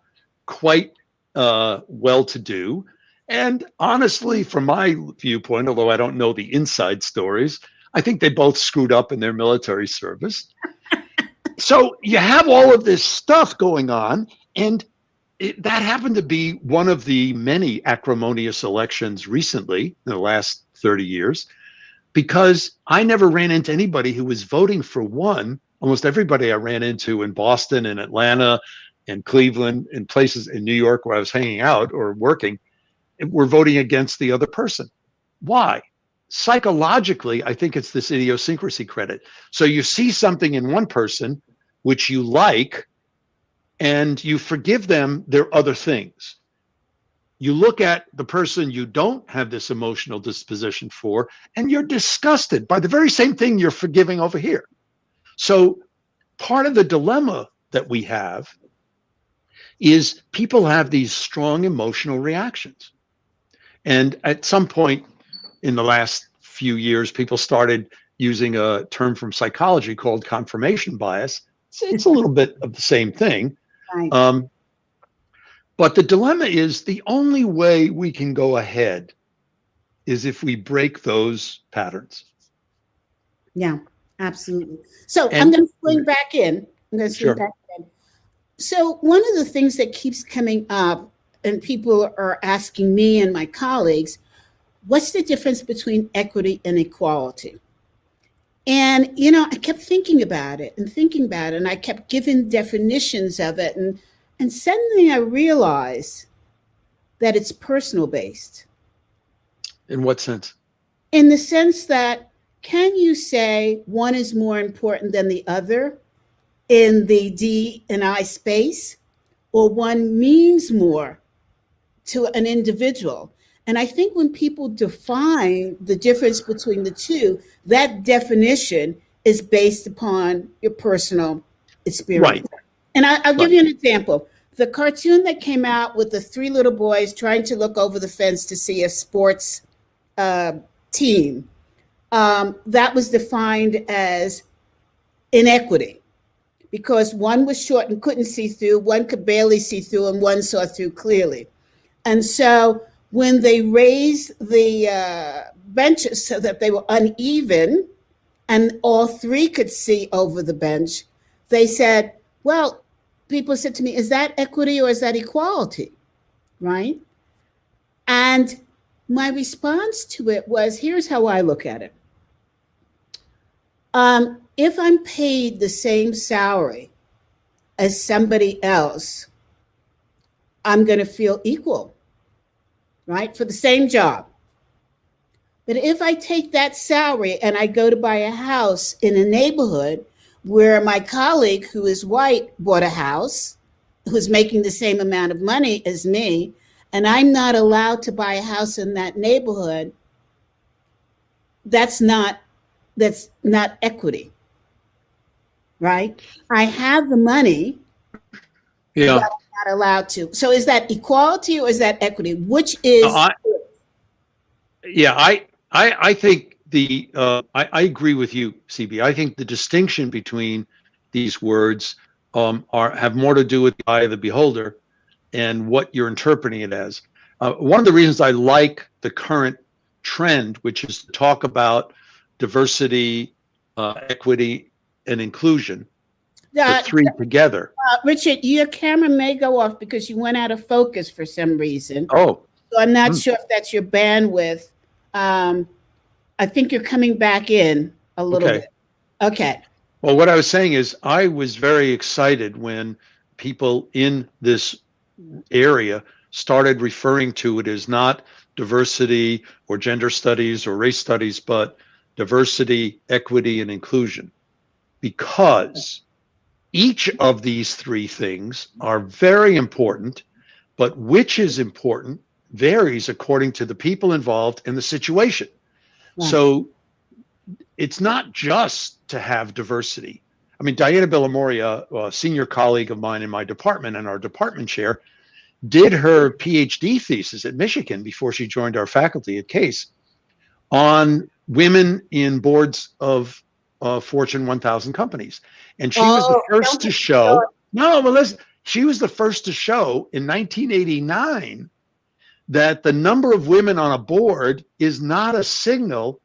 quite uh, well to do. And honestly, from my viewpoint, although I don't know the inside stories, I think they both screwed up in their military service. so you have all of this stuff going on, and it, that happened to be one of the many acrimonious elections recently in the last 30 years, because I never ran into anybody who was voting for one. Almost everybody I ran into in Boston and Atlanta in Cleveland, in places in New York where I was hanging out or working, were voting against the other person. Why? Psychologically, I think it's this idiosyncrasy credit. So you see something in one person which you like, and you forgive them their other things. You look at the person you don't have this emotional disposition for, and you're disgusted by the very same thing you're forgiving over here. So, part of the dilemma that we have is people have these strong emotional reactions. And at some point in the last few years, people started using a term from psychology called confirmation bias. It's, it's a little bit of the same thing. Right. Um, but the dilemma is the only way we can go ahead is if we break those patterns. Yeah, absolutely. So and, I'm going to swing back in. I'm going to swing sure. back so, one of the things that keeps coming up, and people are asking me and my colleagues, what's the difference between equity and equality? And, you know, I kept thinking about it and thinking about it, and I kept giving definitions of it. And, and suddenly I realized that it's personal based. In what sense? In the sense that, can you say one is more important than the other? in the D and I space, or one means more to an individual. And I think when people define the difference between the two, that definition is based upon your personal experience. Right. And I, will give you an example. The cartoon that came out with the three little boys trying to look over the fence to see a sports uh, team, um, that was defined as inequity because one was short and couldn't see through, one could barely see through, and one saw through clearly. And so when they raised the uh, benches so that they were uneven and all three could see over the bench, they said, well, people said to me, is that equity or is that equality? Right? And my response to it was here's how I look at it. Um, if I'm paid the same salary as somebody else, I'm going to feel equal, right? For the same job. But if I take that salary and I go to buy a house in a neighborhood where my colleague who is white bought a house, who's making the same amount of money as me, and I'm not allowed to buy a house in that neighborhood, that's not that's not equity. Right? I have the money. Yeah. Not allowed to. So is that equality or is that equity? Which is uh, I, Yeah, I I I think the uh, I, I agree with you, CB. I think the distinction between these words um, are have more to do with the eye of the beholder and what you're interpreting it as. Uh, one of the reasons I like the current trend, which is to talk about diversity, uh, equity, and inclusion, the three together. Uh, Richard, your camera may go off because you went out of focus for some reason. Oh. So I'm not mm. sure if that's your bandwidth. Um, I think you're coming back in a little okay. bit. Okay. Well, what I was saying is, I was very excited when people in this area started referring to it as not diversity or gender studies or race studies, but diversity, equity, and inclusion. Because each of these three things are very important, but which is important varies according to the people involved and the situation. So it's not just to have diversity. I mean, Diana Bilimoria, a senior colleague of mine in my department and our department chair, did her PhD thesis at Michigan before she joined our faculty at Case on women in boards of uh, Fortune 1000 companies. And she oh, was the oh, first to show, no, but listen, she was the first to show in 1989 that the number of women on a board is not a signal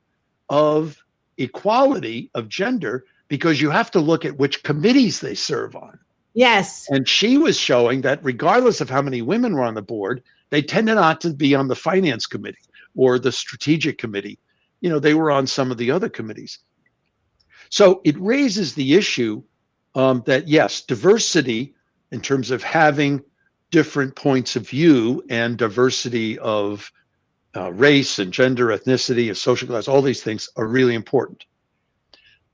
of equality of gender because you have to look at which committees they serve on. Yes. And she was showing that regardless of how many women were on the board, they tended not to be on the finance committee or the strategic committee. You know, they were on some of the other committees. So it raises the issue um, that, yes, diversity in terms of having different points of view and diversity of uh, race and gender, ethnicity, and social class, all these things are really important.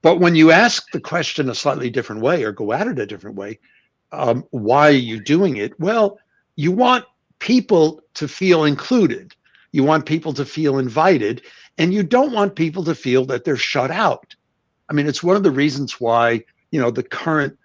But when you ask the question a slightly different way or go at it a different way, um, why are you doing it? Well, you want people to feel included. You want people to feel invited, and you don't want people to feel that they're shut out. I mean, it's one of the reasons why you know the current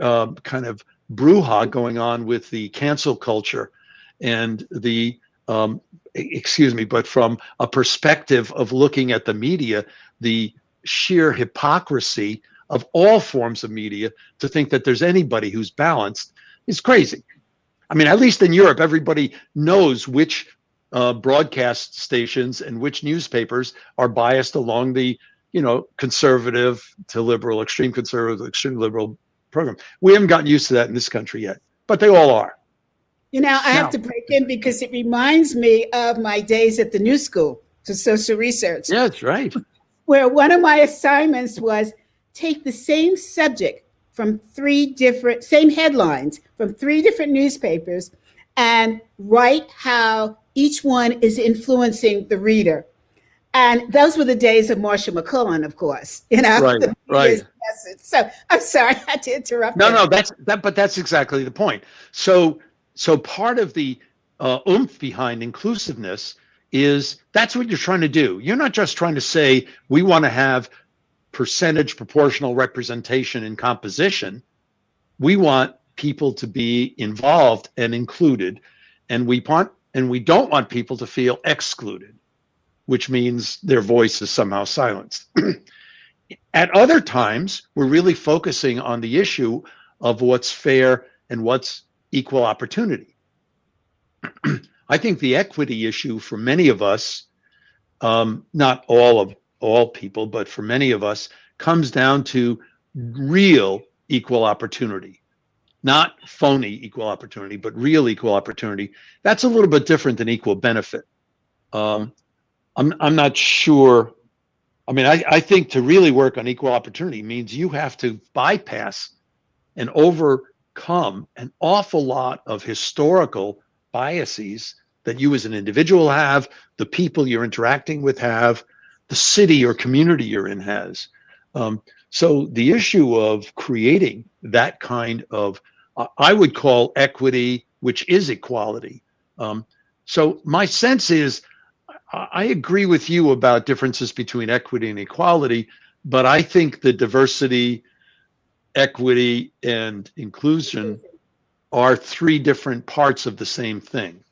uh, kind of brouhaha going on with the cancel culture and the um, excuse me, but from a perspective of looking at the media, the sheer hypocrisy of all forms of media to think that there's anybody who's balanced is crazy. I mean, at least in Europe, everybody knows which uh, broadcast stations and which newspapers are biased along the, you know, conservative to liberal, extreme conservative, extreme liberal program. We haven't gotten used to that in this country yet, but they all are. You know, I have to break in because it reminds me of my days at the New School for Social Research. Yeah, that's right. Where one of my assignments was take the same subject from three different, same headlines from three different newspapers and write how each one is influencing the reader. And those were the days of Marshall McLuhan, of course. You know, right, right. Message. So I'm sorry, I had to interrupt. No, no, that's that, but that's exactly the point. So, so part of the uh, oomph behind inclusiveness is that's what you're trying to do. You're not just trying to say we want to have percentage proportional representation in composition. We want people to be involved and included, and we want and we don't want people to feel excluded which means their voice is somehow silenced. At other times, we're really focusing on the issue of what's fair and what's equal opportunity. I think the equity issue for many of us, um, not all of all people, but for many of us, comes down to real equal opportunity, not phony equal opportunity, but real equal opportunity. That's a little bit different than equal benefit. Um, I'm I'm not sure. I mean, I, I think to really work on equal opportunity means you have to bypass and overcome an awful lot of historical biases that you as an individual have, the people you're interacting with have, the city or community you're in has. Um, so the issue of creating that kind of, uh, I would call equity, which is equality. Um, So my sense is I agree with you about differences between equity and equality, but I think the diversity, equity, and inclusion are three different parts of the same thing.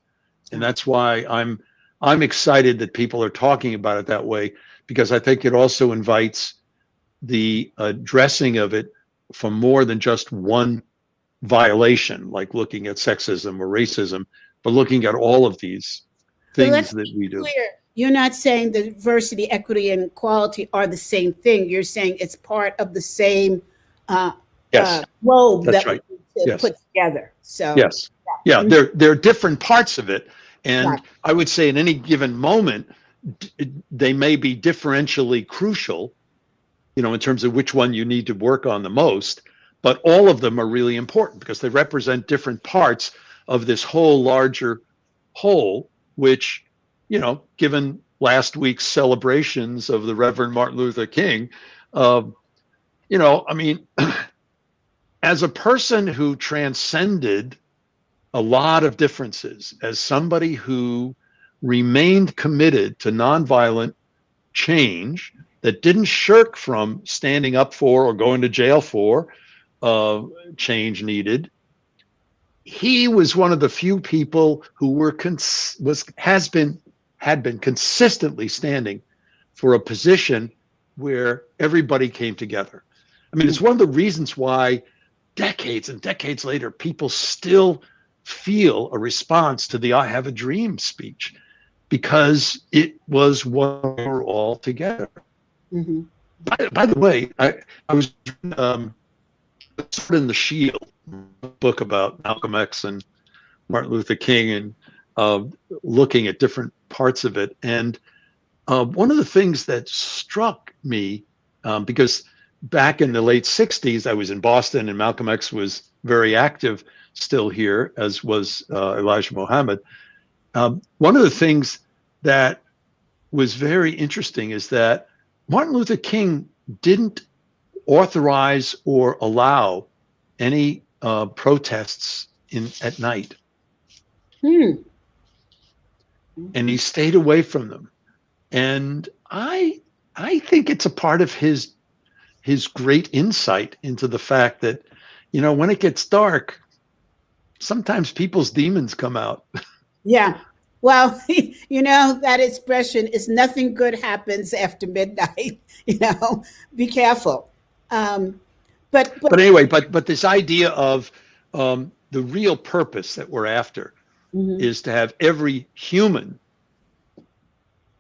And that's why I'm I'm excited that people are talking about it that way because I think it also invites the addressing of it for more than just one violation, like looking at sexism or racism, but looking at all of these things that we do. Clear. You're not saying diversity, equity, and equality are the same thing. You're saying it's part of the same uh, yes. uh, globe That's that right. we yes. put together. So yes, yeah, yeah there there are different parts of it, and right. I would say in any given moment, d- they may be differentially crucial. You know, in terms of which one you need to work on the most, but all of them are really important because they represent different parts of this whole larger whole which, you know, given last week's celebrations of the Reverend Martin Luther King, uh, you know, I mean, as a person who transcended a lot of differences, as somebody who remained committed to nonviolent change that didn't shirk from standing up for or going to jail for uh, change needed, he was one of the few people who were cons- was has been had been consistently standing for a position where everybody came together. I mean, it's one of the reasons why decades and decades later people still feel a response to the I have a dream speech because it was one we're all together. Mm-hmm. By, by, the way, I, I was um, in the Shield book about Malcolm X and Martin Luther King and uh, looking at different parts of it. And uh, one of the things that struck me, um, because back in the late 60s, I was in Boston and Malcolm X was very active still here, as was uh, Elijah Muhammad. Um, one of the things that was very interesting is that Martin Luther King didn't authorize or allow any uh, protests in at night. Hmm. And he stayed away from them. And I I think it's a part of his his great insight into the fact that, you know, when it gets dark, sometimes people's demons come out. Yeah. Well, you know, that expression is nothing good happens after midnight. You know, be careful. Um, but, but but anyway, but but this idea of um, the real purpose that we're after mm-hmm. is to have every human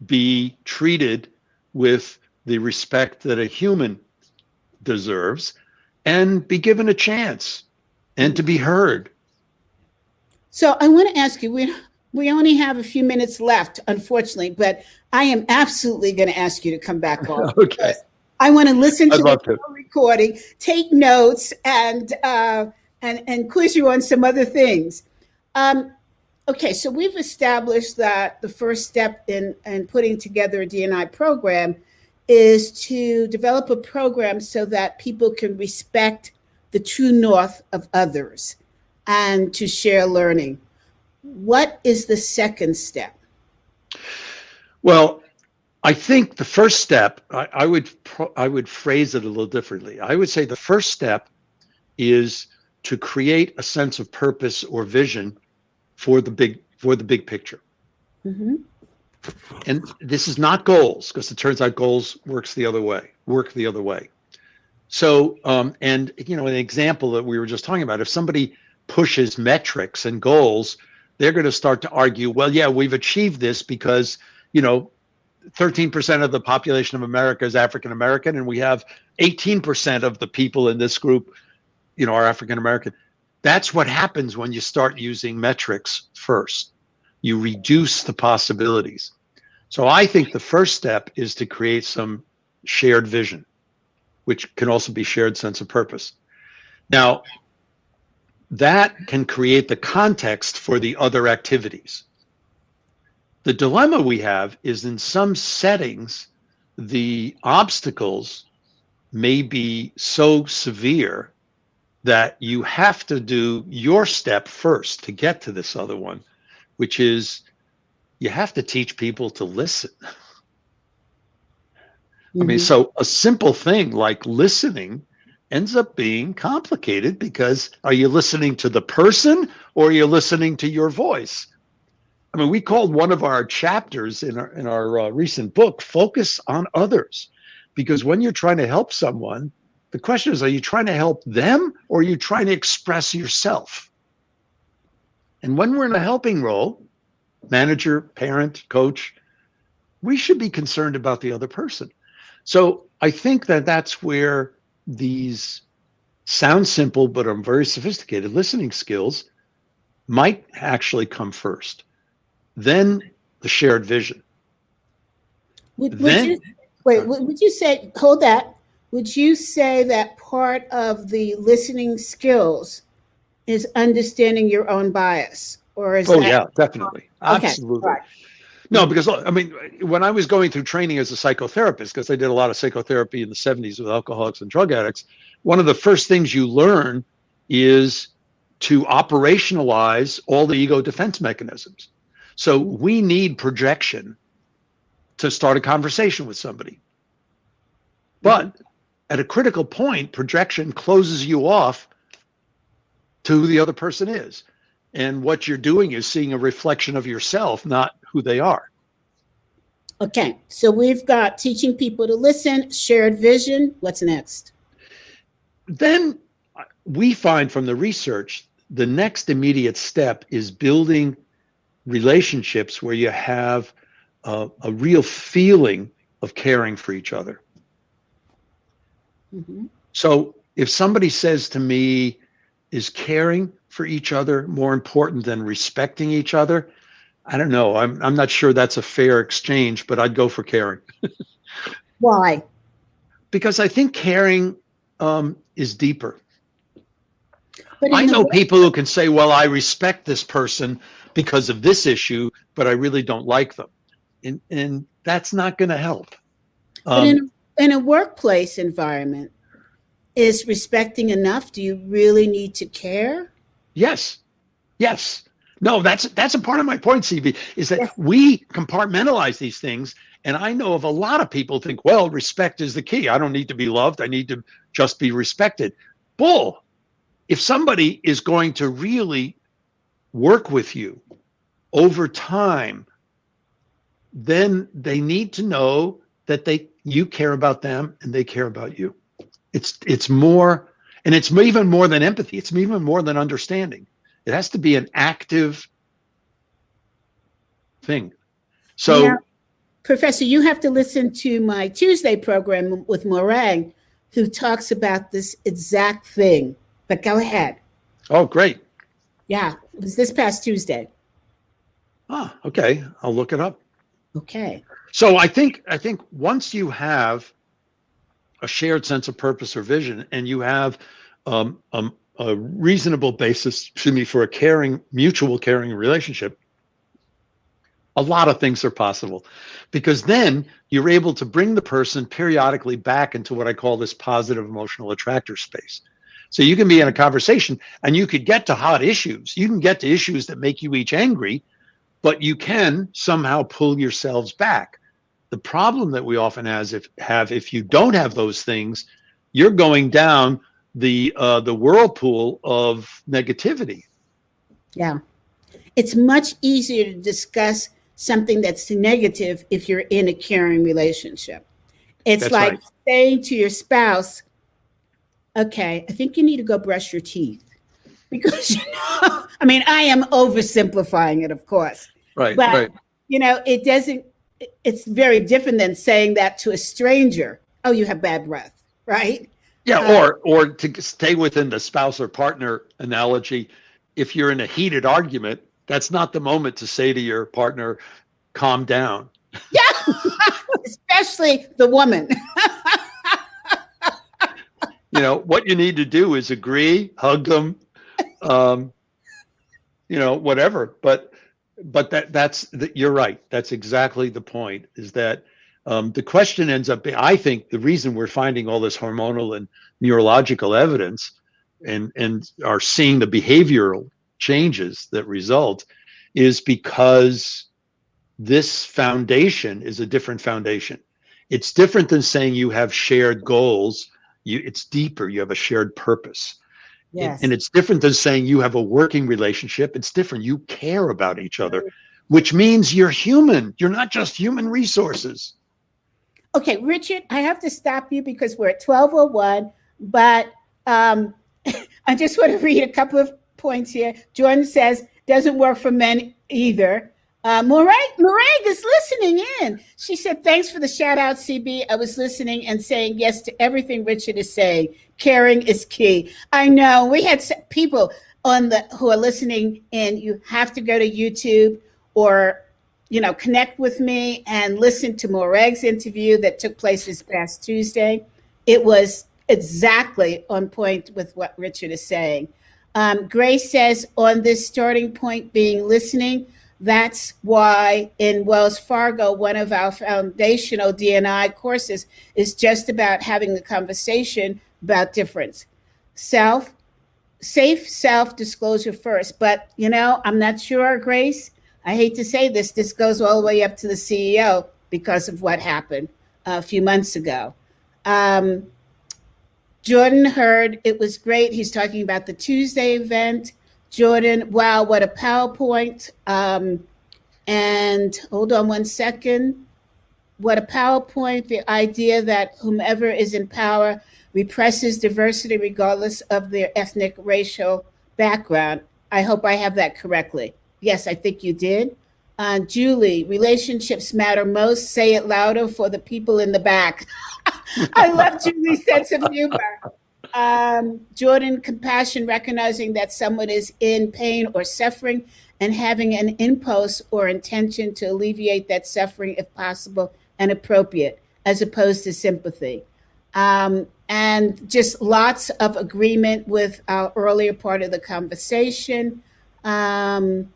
be treated with the respect that a human deserves and be given a chance and to be heard. So I want to ask you, we we only have a few minutes left, unfortunately, but I am absolutely going to ask you to come back on. okay. I want to listen to the to. Recording, take notes, and uh, and and quiz you on some other things. Um, okay, so we've established that the first step in in putting together a DNI program is to develop a program so that people can respect the true north of others and to share learning. What is the second step? Well, I think the first step, I, I would pro, I would phrase it a little differently. I would say the first step is to create a sense of purpose or vision for the big for the big picture. Mm-hmm. And this is not goals because it turns out goals works the other way, work the other way. So, um, and you know, an example that we were just talking about, if somebody pushes metrics and goals, they're going to start to argue, well, yeah, we've achieved this because you know 13% of the population of America is African American, and we have 18% of the people in this group, you know, are African American. That's what happens when you start using metrics first. You reduce the possibilities. So I think the first step is to create some shared vision, which can also be shared sense of purpose. Now, that can create the context for the other activities. The dilemma we have is in some settings, the obstacles may be so severe that you have to do your step first to get to this other one, which is you have to teach people to listen. Mm-hmm. I mean, mm-hmm. so a simple thing like listening ends up being complicated because are you listening to the person or are you listening to your voice? I mean, we called one of our chapters in our in our uh, recent book "Focus on Others," because when you're trying to help someone, the question is: Are you trying to help them or are you trying to express yourself? And when we're in a helping role, manager, parent, coach, we should be concerned about the other person. So I think that that's where these sound simple but are very sophisticated listening skills might actually come first. Then the shared vision. Would, would then, you, wait, would you say, hold that. Would you say that part of the listening skills is understanding your own bias? Or is oh, that, yeah, definitely. Okay, Absolutely. Right. No, because I mean, when I was going through training as a psychotherapist, because I did a lot of psychotherapy in the 70s with alcoholics and drug addicts, one of the first things you learn is to operationalize all the ego defense mechanisms. So we need projection to start a conversation with somebody. But at a critical point, projection closes you off to who the other person is. And what you're doing is seeing a reflection of yourself, not who they are. Okay, so we've got teaching people to listen, shared vision. What's next? Then we find from the research the next immediate step is building relationships where you have a, a real feeling of caring for each other. Mm-hmm. So if somebody says to me, is caring for each other more important than respecting each other? I don't know. I'm I'm not sure that's a fair exchange, but I'd go for caring. Why? Because I think caring um, is deeper. I know people who can say, "Well, I respect this person because of this issue, but I really don't like them," and and that's not going to help. Um, but in, in a workplace environment, is respecting enough? Do you really need to care? Yes, yes. No, that's that's a part of my point, CB, is that yes. we compartmentalize these things. And I know of a lot of people think, well, respect is the key. I don't need to be loved. I need to just be respected. Bull. If somebody is going to really work with you over time, then they need to know that they you care about them and they care about you. It's it's more and it's even more than empathy. It's even more than understanding it has to be an active thing. So. Professor, you have to listen to my Tuesday program with Morang, who talks about this exact thing. But go ahead. Oh, great. Yeah, it was this past Tuesday. Ah, okay. I'll look it up. Okay. So I think I think once you have a shared sense of purpose or vision, and you have um, um, a reasonable basis, excuse me, for a caring, mutual caring relationship, a lot of things are possible because then you're able to bring the person periodically back into what I call this positive emotional attractor space. So you can be in a conversation and you could get to hot issues. You can get to issues that make you each angry, but you can somehow pull yourselves back. The problem that we often has if have if you don't have those things, you're going down the uh, the whirlpool of negativity. Yeah, it's much easier to discuss something that's negative if you're in a caring relationship. It's that's like right. saying to your spouse, "Okay, I think you need to go brush your teeth," because you know, I mean, I am oversimplifying it, of course. Right. But right. you know, it doesn't. It's very different than saying that to a stranger. Oh, you have bad breath, right? Yeah, uh, or or to stay within the spouse or partner analogy, if you're in a heated argument, that's not the moment to say to your partner, "Calm down." Yeah, especially the woman. you know what you need to do is agree, hug them, um, you know, whatever. But but that that's that you're right. That's exactly the point. Is that um, the question ends up being, I think the reason we're finding all this hormonal and neurological evidence and, and are seeing the behavioral changes that result is because this foundation is a different foundation. It's different than saying you have shared goals. You, it's deeper. You have a shared purpose. Yes. And it's different than saying you have a working relationship. It's different. You care about each other, which means you're human. You're not just human resources. Okay, Richard, I have to stop you because we're at 1201, but um, I just want to read a couple of points here. Jordan says, doesn't work for men either. Uh, Morag, is listening in. She said, Thanks for the shout out, CB. I was listening and saying yes to everything Richard is saying. Caring is key. I know we had people on the who are listening in. You have to go to YouTube or you know connect with me and listen to Morag's interview that took place this past Tuesday. It was exactly on point with what Richard is saying. Um, Grace says on this starting point being listening that's why in Wells Fargo, one of our foundational D&I courses is just about having a conversation about difference. Self, safe self disclosure first. But, you know, I'm not sure, Grace. I hate to say this, this goes all the way up to the CEO because of what happened a few months ago. Um, Jordan heard it was great. He's talking about the Tuesday event. Jordan, wow, what a PowerPoint. Um, and hold on one second. What a PowerPoint, the idea that whomever is in power represses diversity regardless of their ethnic, racial background. I hope I have that correctly. Yes, I think you did. Uh, Julie, relationships matter most. Say it louder for the people in the back. I love Julie's sense of humor um, Jordan, compassion, recognizing that someone is in pain or suffering and having an impulse or intention to alleviate that suffering if possible and appropriate, as opposed to sympathy. Um, and just lots of agreement with our earlier part of the conversation. Um,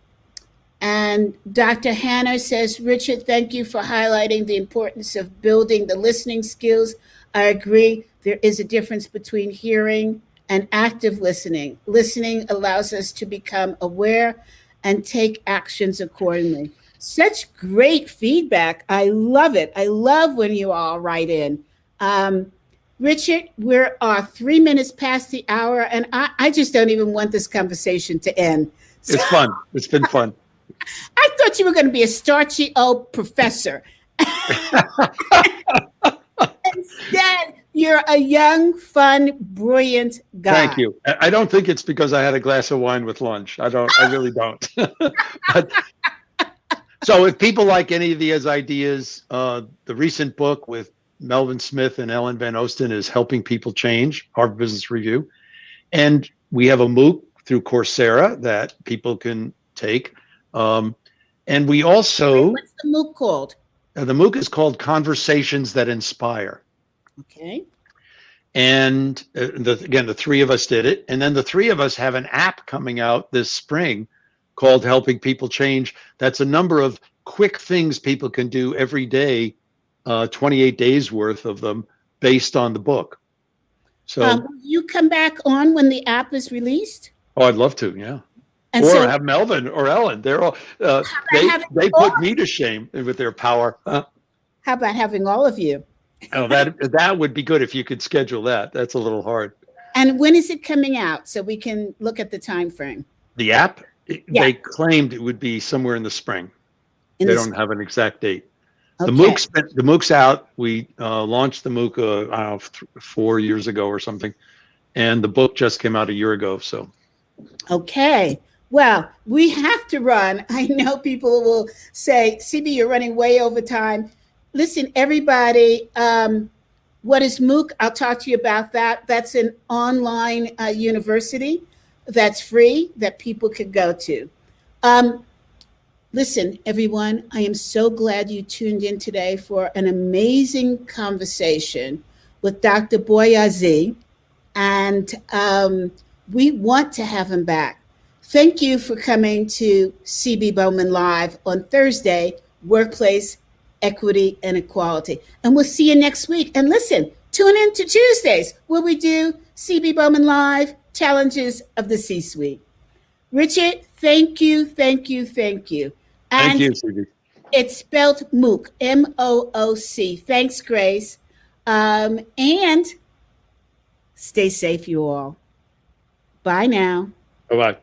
and Dr. Hannah says, Richard, thank you for highlighting the importance of building the listening skills. I agree there is a difference between hearing and active listening. Listening allows us to become aware and take actions accordingly. Such great feedback. I love it. I love when you all write in. Um, Richard, we're uh, three minutes past the hour, and I, I just don't even want this conversation to end. So, it's fun. It's been fun. I thought you were going to be a starchy old professor. Instead, you're a young, fun, brilliant guy. Thank you. I don't think it's because I had a glass of wine with lunch. I don't. I really don't. but, so, if people like any of these ideas, uh, the recent book with Melvin Smith and Ellen Van Oosten is Helping People Change, Harvard Business Review. And we have a MOOC through Coursera that people can take. Um, and we also. What's the MOOC called? Uh, the MOOC is called Conversations That Inspire. Okay. And uh, the, again, the three of us did it. And then the three of us have an app coming out this spring called Helping People Change. That's a number of quick things people can do every day, uh, 28 days worth of them based on the book. So um, you come back on when the app is released? Oh, I'd love to. Yeah. And or so, have Melvin or Ellen. They're all uh, they they put me to shame with their power. How about having all of you? Oh, that that would be good if you could schedule that. That's a little hard. And when is it coming out so we can look at the time frame? The app, yeah. they claimed it would be somewhere in the spring. In they the don't spring. have an exact date. Okay. The MOOC's the MOOC's out. We uh, launched the MOOC uh, I don't know, th- four years ago or something, and the book just came out a year ago. So, okay. Well, we have to run. I know people will say, "CB, you're running way over time." Listen, everybody, um, what is MOOC? I'll talk to you about that. That's an online uh, university that's free that people could go to. Um, listen, everyone, I am so glad you tuned in today for an amazing conversation with Dr. Boyatzis. And um, we want to have him back. Thank you for coming to CB Bowman Live on Thursday, Workplace equity, and equality. And we'll see you next week. And listen, tune in to Tuesdays where we do CB Bowman Live Challenges of the C Suite. Richard, thank you, thank you, thank you. And thank you, CB. It's spelled MOOC, M O O C. Thanks, Grace. Um, and stay safe, you all. Bye now. Bye bye.